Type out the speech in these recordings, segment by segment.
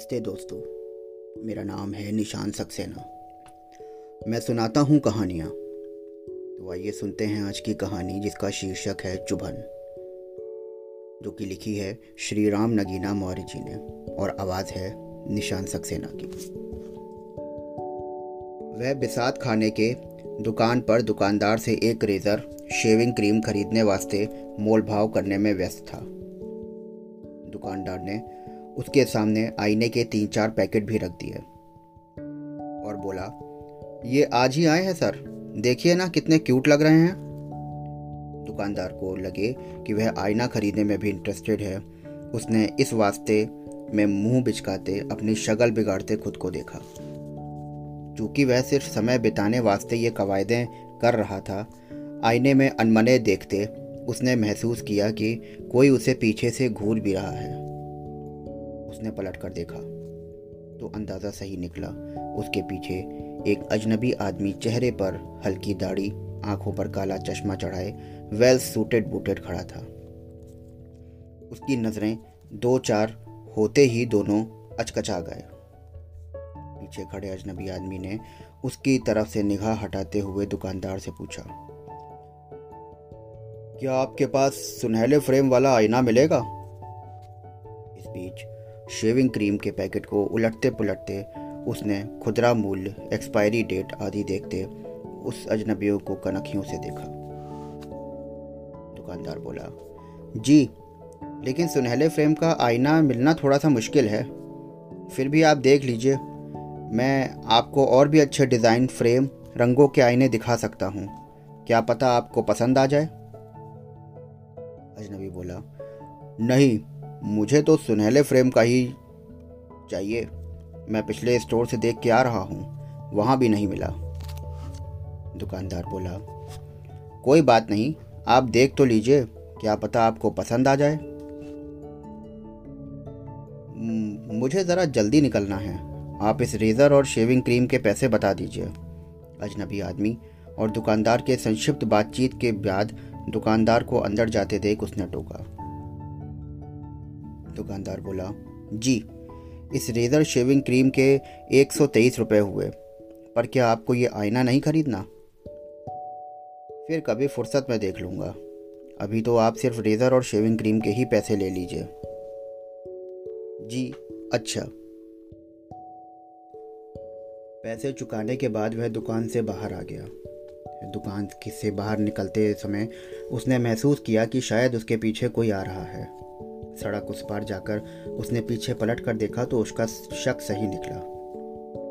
नमस्ते दोस्तों। मेरा नाम है निशान सक्सेना। मैं सुनाता हूँ कहानियाँ। तो आइए सुनते हैं आज की कहानी जिसका शीर्षक है चुभन, जो कि लिखी है श्री राम नगीना मौर्य जी ने, और आवाज़ है निशान सक्सेना की। वह बिसात खाने के दुकान पर दुकानदार से एक रेज़र शेविंग क्रीम खरीदने वास्ते मोल भाव करने में व्यस्त था। दुकानदार ने उसके सामने आईने के तीन चार पैकेट भी रख दिए। और बोला, ये आज ही आए हैं, सर। देखिए ना, कितने क्यूट लग रहे हैं। दुकानदार को लगे कि वह आईना खरीदने में भी इंटरेस्टेड है। उसने इस वास्ते में मुँह बिचकाते अपनी शक्ल बिगाड़ते खुद को देखा। चूँकि वह सिर्फ़ समय बिताने वास्ते ये कवायदें कर रहा था, आईने में अनमने देखते उसने महसूस किया कि कोई उसे पीछे से घूर भी रहा है। उसने पलट कर देखा। तो अंदाज़ा सही निकला, उसके पीछे एक अजनबी आदमी चेहरे पर हल्की दाढ़ी, आँखों पर काला चश्मा चढ़ाए वेल सूटेड बूटेड खड़ा था। उसकी नज़रें दो चार होते ही दोनों अचकचा गए। पीछे खड़े अजनबी आदमी ने उसकी तरफ़ से निगाह हटाते हुए दुकानदार से पूछा, क्या आपके पास सुनहले फ्रेम वाला आईना मिलेगा? इस बीच शेविंग क्रीम के पैकेट को उलटते पुलटते उसने खुदरा मूल्य, एक्सपायरी डेट आदि देखते उस अजनबियों को कनखियों से देखा। दुकानदार बोला, जी, लेकिन सुनहले फ्रेम का आईना मिलना थोड़ा सा मुश्किल है। फिर भी आप देख लीजिए, मैं आपको और भी अच्छे डिज़ाइन फ्रेम रंगों के आईने दिखा सकता हूँ। क्या पता आपको पसंद आ जाए? अजनबी बोला, नहीं मुझे तो सुनहले फ्रेम का ही चाहिए। मैं पिछले स्टोर से देख के आ रहा हूँ, वहाँ भी नहीं मिला। दुकानदार बोला, कोई बात नहीं, आप देख तो लीजिए, क्या पता आपको पसंद आ जाए। मुझे ज़रा जल्दी निकलना है, आप इस रेज़र और शेविंग क्रीम के पैसे बता दीजिए। अजनबी आदमी और दुकानदार के संक्षिप्त बातचीत के बाद दुकानदार को अंदर जाते देख उसने टोका। दुकानदार बोला, जी, इस रेज़र शेविंग क्रीम के एक सौ तेईस रुपये हुए, पर क्या आपको ये आईना नहीं खरीदना? फिर कभी फुर्सत में देख लूँगा। अभी तो आप सिर्फ़ रेज़र और शेविंग क्रीम के ही पैसे ले लीजिए। जी अच्छा। पैसे चुकाने के बाद वह दुकान से बाहर आ गया। दुकान से बाहर निकलते समय उसने महसूस किया कि शायद उसके पीछे कोई आ रहा है। सड़क उस पार जाकर उसने पीछे पलट कर देखा तो उसका शक सही निकला।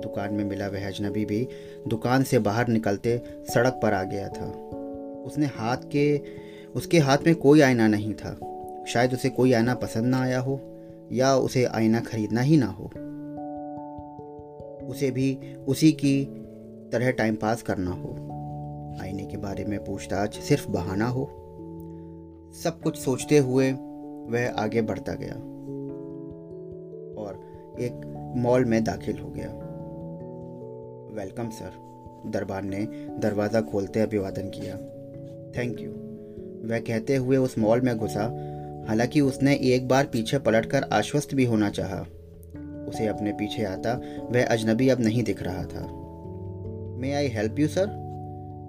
दुकान में मिला वह अजनबी भी, दुकान से बाहर निकलते सड़क पर आ गया था। उसने हाथ के, उसके हाथ में कोई आईना नहीं था। शायद उसे कोई आईना पसंद ना आया हो, या उसे आईना खरीदना ही ना हो। उसे भी उसी की तरह टाइम पास करना हो। आईने के बारे में पूछताछ सिर्फ़ बहाना हो। सब कुछ सोचते हुए वह आगे बढ़ता गया और एक मॉल में दाखिल हो गया। Welcome, sir. दरबार ने दरवाज़ा खोलते अभिवादन किया। Thank you. वह कहते हुए उस मॉल में घुसा। हालाँकि उसने एक बार पीछे पलटकर आश्वस्त भी होना चाहा। उसे अपने पीछे आता वह अजनबी अब नहीं दिख रहा था। May I help you sir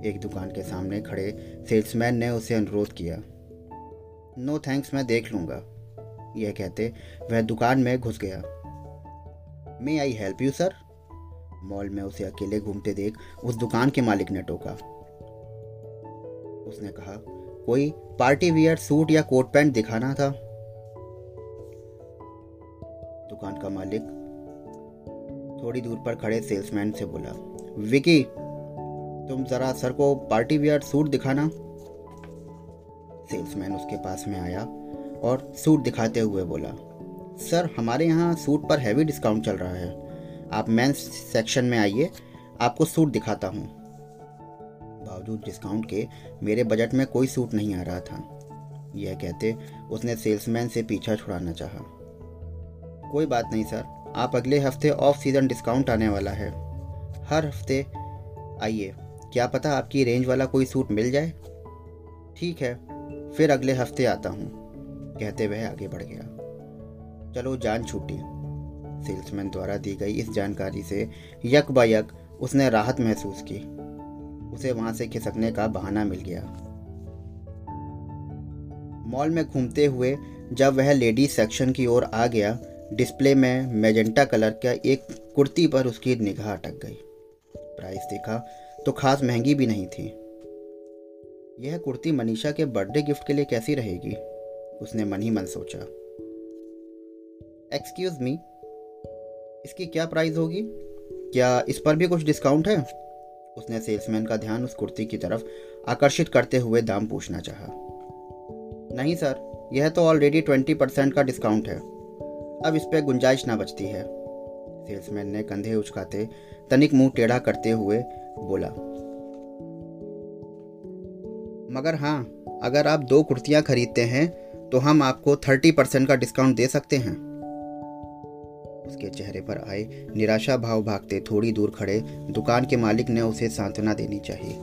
एक दुकान के सामने खड़े सेल्समैन ने उसे अनुरोध किया। नो थैंक्स मैं देख लूँगा। यह कहते, वह दुकान में घुस गया। May I help you sir mall में उसे अकेले घूमते देख उस दुकान के मालिक ने टोका। उसने कहा, कोई पार्टी वियर सूट या कोट पैंट दिखाना था? दुकान का मालिक थोड़ी दूर पर खड़े सेल्समैन से बोला, विकी, तुम जरा सर को पार्टी वियर सूट दिखाना। सेल्समैन उसके पास में आया और सूट दिखाते हुए बोला, सर, हमारे यहाँ सूट पर हैवी डिस्काउंट चल रहा है। आप मेंस सेक्शन में आइए, आपको सूट दिखाता हूँ। बावजूद डिस्काउंट के, मेरे बजट में कोई सूट नहीं आ रहा था। यह कहते, उसने सेल्समैन से पीछा छुड़ाना चाहा। कोई बात नहीं, सर। आप अगले हफ़्ते ऑफ़ सीज़न डिस्काउंट आने वाला है। हर हफ़्ते, आइए। क्या पता आपकी रेंज वाला कोई सूट मिल जाए? ठीक है। फिर अगले हफ़्ते आता हूँ। कहते वह आगे बढ़ गया। चलो, जान छूटी। सेल्समैन द्वारा दी गई इस जानकारी से यक बयक उसने राहत महसूस की। उसे वहाँ से खिसकने का बहाना मिल गया। मॉल में घूमते हुए जब वह लेडीज़ सेक्शन की ओर आ गया, डिस्प्ले में मेजेंटा कलर का एक कुर्ती पर उसकी निगाह अटक गई। प्राइस देखा तो खास महँगी भी नहीं थी। यह कुर्ती मनीषा के बर्थडे गिफ्ट के लिए कैसी रहेगी? उसने मन ही मन सोचा। एक्सक्यूज मी इसकी क्या प्राइस होगी? क्या इस पर भी कुछ डिस्काउंट है? उसने सेल्समैन का ध्यान उस कुर्ती की तरफ़ आकर्षित करते हुए दाम पूछना चाहा। नहीं सर, यह तो ऑलरेडी ट्वेंटी परसेंट का डिस्काउंट है। अब इस पर गुंजाइश ना बचती है। सेल्समैन ने कंधे उचकाते तनिक मुँह टेढ़ा करते हुए बोला मगर हाँ अगर आप दो कुर्तियाँ खरीदते हैं तो हम आपको थर्टी परसेंट का डिस्काउंट दे सकते हैं। उसके चेहरे पर आए निराशा भाव भागते थोड़ी दूर खड़े दुकान के मालिक ने उसे सांत्वना देनी चाहिए।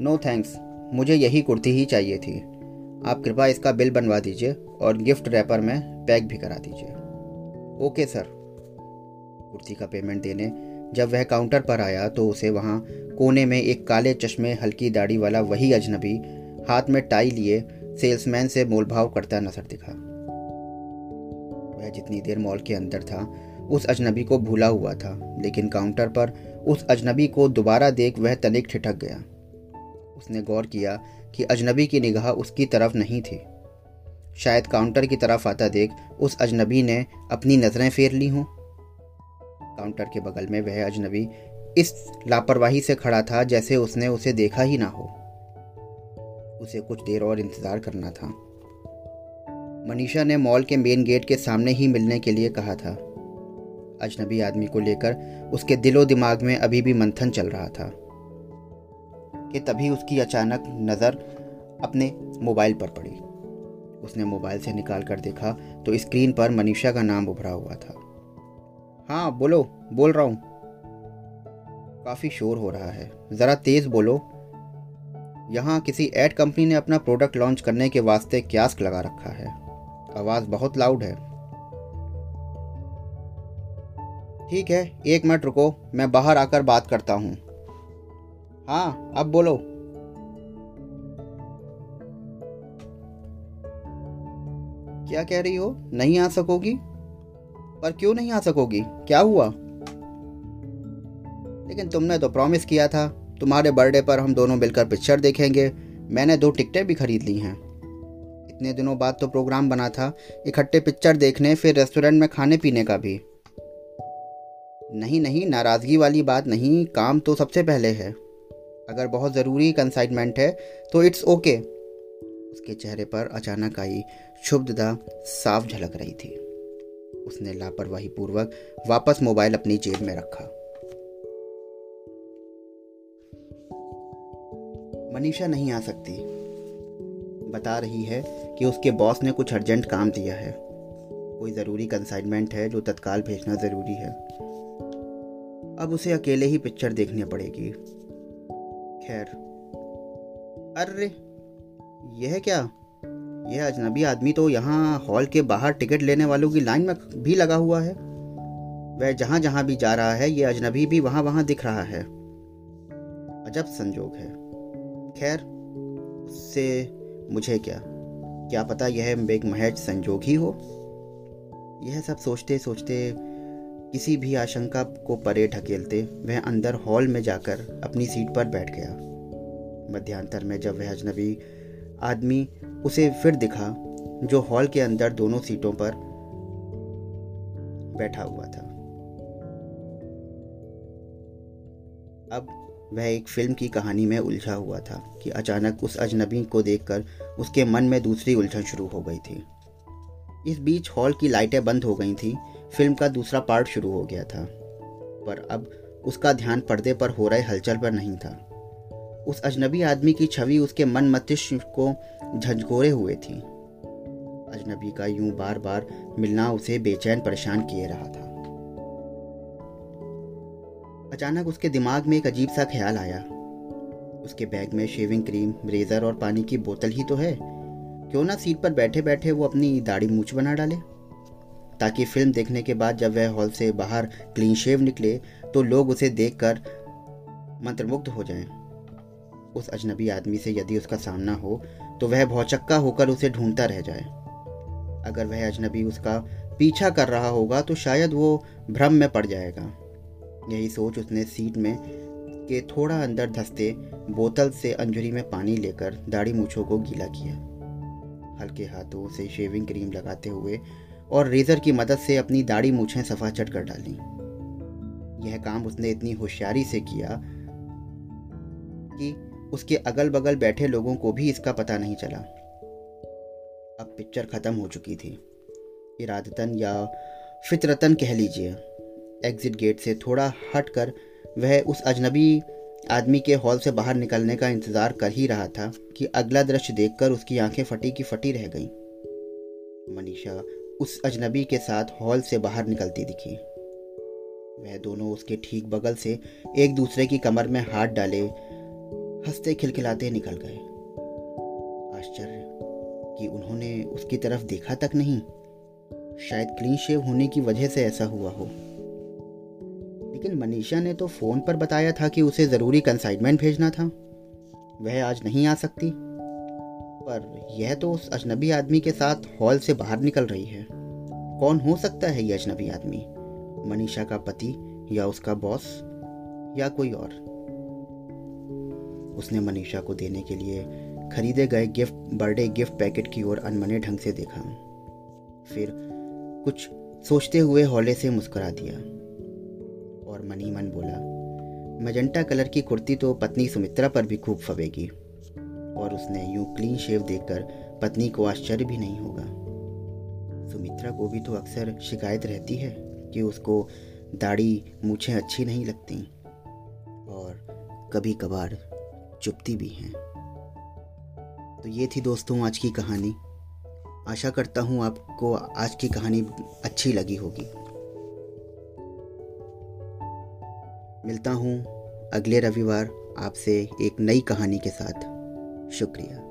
नो थैंक्स मुझे यही कुर्ती ही चाहिए थी। आप कृपया इसका बिल बनवा दीजिए और गिफ्ट रैपर में पैक भी करा दीजिए। ओके सर कुर्ती का पेमेंट देने जब वह काउंटर पर आया तो उसे वहाँ कोने में एक काले चश्मे हल्की दाढ़ी वाला वही अजनबी हाथ में टाई लिए सेल्समैन से मोलभाव करता नज़र दिखा। वह जितनी देर मॉल के अंदर था, उस अजनबी को भूला हुआ था, लेकिन काउंटर पर उस अजनबी को दोबारा देख वह तनिक ठिठक गया। उसने गौर किया कि अजनबी की निगाह उसकी तरफ़ नहीं थी। शायद काउंटर की तरफ़ आता देख उस अजनबी ने अपनी नज़रें फेर ली हों। काउंटर के बगल में वह अजनबी इस लापरवाही से खड़ा था जैसे उसने उसे देखा ही ना हो। उसे कुछ देर और इंतज़ार करना था। मनीषा ने मॉल के मेन गेट के सामने ही मिलने के लिए कहा था। अजनबी आदमी को लेकर उसके दिलो दिमाग में अभी भी मंथन चल रहा था कि तभी उसकी अचानक नज़र अपने मोबाइल पर पड़ी। उसने मोबाइल से निकाल कर देखा तो स्क्रीन पर मनीषा का नाम उभरा हुआ था। हाँ बोलो, बोल रहा हूँ। काफ़ी शोर हो रहा है। ज़रा तेज़ बोलो। यहाँ किसी एड कंपनी ने अपना प्रोडक्ट लॉन्च करने के वास्ते क्यास्क लगा रखा है। आवाज़ बहुत लाउड है। ठीक है, एक मिनट रुको, मैं बाहर आकर बात करता हूँ। हाँ अब बोलो। क्या कह रही हो? नहीं आ सकोगी? पर क्यों नहीं आ सकोगी? क्या हुआ? लेकिन तुमने तो प्रॉमिस किया था। तुम्हारे बर्थडे पर हम दोनों मिलकर पिक्चर देखेंगे। मैंने दो टिकटें भी खरीद ली हैं। इतने दिनों बाद तो प्रोग्राम बना था। इकट्ठे पिक्चर देखने, फिर रेस्टोरेंट में खाने पीने का भी। नहीं नहीं, नाराज़गी वाली बात नहीं। काम तो सबसे पहले है। अगर बहुत ज़रूरी कंसाइनमेंट है तो इट्स ओके उसके चेहरे पर अचानक आई क्षुब्धता साफ़ झलक रही थी। उसने लापरवाही पूर्वक वापस मोबाइल अपनी जेब में रखा। मनीषा नहीं आ सकती। बता रही है कि उसके बॉस ने कुछ अर्जेंट काम दिया है। कोई ज़रूरी कंसाइनमेंट है जो तत्काल भेजना ज़रूरी है। अब उसे अकेले ही पिक्चर देखनी पड़ेगी। खैर, अरे, यह क्या? यह अजनबी आदमी तो यहाँ हॉल के बाहर टिकट लेने वालों की लाइन में भी लगा हुआ है। वह जहाँ जहाँ भी जा रहा है यह अजनबी भी वहाँ वहाँ दिख रहा है। अजब संजोग है। खैर, उससे मुझे क्या? क्या पता यह एक महज संजोग ही हो? यह सब सोचते सोचते किसी भी आशंका को परे ढकेलते वह अंदर हॉल में जाकर अपनी सीट पर बैठ गया। मध्यांतर में जब वह अजनबी आदमी उसे फिर दिखा, जो हॉल के अंदर दोनों सीटों पर बैठा हुआ था। अब वह एक फ़िल्म की कहानी में उलझा हुआ था कि अचानक उस अजनबी को देखकर उसके मन में दूसरी उलझन शुरू हो गई थी। इस बीच हॉल की लाइटें बंद हो गई थी, फ़िल्म का दूसरा पार्ट शुरू हो गया था। पर अब उसका ध्यान पर्दे पर हो रहे हलचल पर नहीं था। उस अजनबी आदमी की छवि उसके मन मस्तिष्क को झंझकोरे हुए थी। अजनबी का यूँ बार बार मिलना उसे बेचैन परेशान किए रहा था। अचानक उसके दिमाग में एक अजीब सा ख्याल आया। उसके बैग में शेविंग क्रीम, रेजर और पानी की बोतल ही तो है। क्यों ना सीट पर बैठे बैठे वो अपनी दाढ़ी मूछ बना डाले। ताकि फ़िल्म देखने के बाद जब वह हॉल से बाहर क्लीन शेव निकले तो लोग उसे देखकर मंत्रमुग्ध हो जाएँ। उस अजनबी आदमी से यदि उसका सामना हो तो वह भौचक्का होकर उसे ढूंढता रह जाए। अगर वह अजनबी उसका पीछा कर रहा होगा तो शायद वो भ्रम में पड़ जाएगा। यही सोच उसने सीट में के थोड़ा अंदर धसते बोतल से अंजुरी में पानी लेकर दाढ़ी मूछों को गीला किया। हल्के हाथों से शेविंग क्रीम लगाते हुए और रेजर की मदद से अपनी दाढ़ी मूछें सफ़ा चट कर डाली। यह काम उसने इतनी होशियारी से किया कि उसके अगल बगल बैठे लोगों को भी इसका पता नहीं चला। अब पिक्चर खत्म हो चुकी थी। इरादतन या फितरतन कह लीजिए। एग्जिट गेट से थोड़ा हटकर वह उस अजनबी आदमी के हॉल से बाहर निकलने का इंतज़ार कर ही रहा था कि अगला दृश्य देखकर उसकी आँखें फटी की फटी रह गईं। मनीषा उस अजनबी के साथ हॉल से बाहर निकलती दिखी। वह दोनों उसके ठीक बगल से एक दूसरे की कमर में हाथ डाले हँसते खिलखिलाते निकल गए। आश्चर्य कि उन्होंने उसकी तरफ़ देखा तक नहीं। शायद क्लीन शेव होने की वजह से ऐसा हुआ हो। लेकिन मनीषा ने तो फ़ोन पर बताया था कि उसे ज़रूरी कंसाइनमेंट भेजना था। वह आज नहीं आ सकती। पर यह तो उस अजनबी आदमी के साथ हॉल से बाहर निकल रही है। कौन हो सकता है यह अजनबी आदमी? मनीषा का पति या उसका बॉस या कोई और? उसने मनीषा को देने के लिए खरीदे गए गिफ्ट, बर्थडे गिफ्ट पैकेट की ओर अनमने ढंग से देखा। फिर कुछ सोचते हुए हौले से मुस्कुरा दिया। और मनी मन बोला, मजंटा कलर की कुर्ती तो पत्नी सुमित्रा पर भी खूब फवेगी। और उसने यूँ क्लीन शेव देखकर पत्नी को आश्चर्य भी नहीं होगा। सुमित्रा को भी तो अक्सर शिकायत रहती है कि उसको दाढ़ी, मूछें अच्छी नहीं लगती। और कभी कभार चुपती भी हैं। तो ये थी दोस्तों आज की कहानी। आशा करता हूँ आपको आज की कहानी अच्छी लगी होगी। मिलता हूँ अगले रविवार आपसे एक नई कहानी के साथ। शुक्रिया।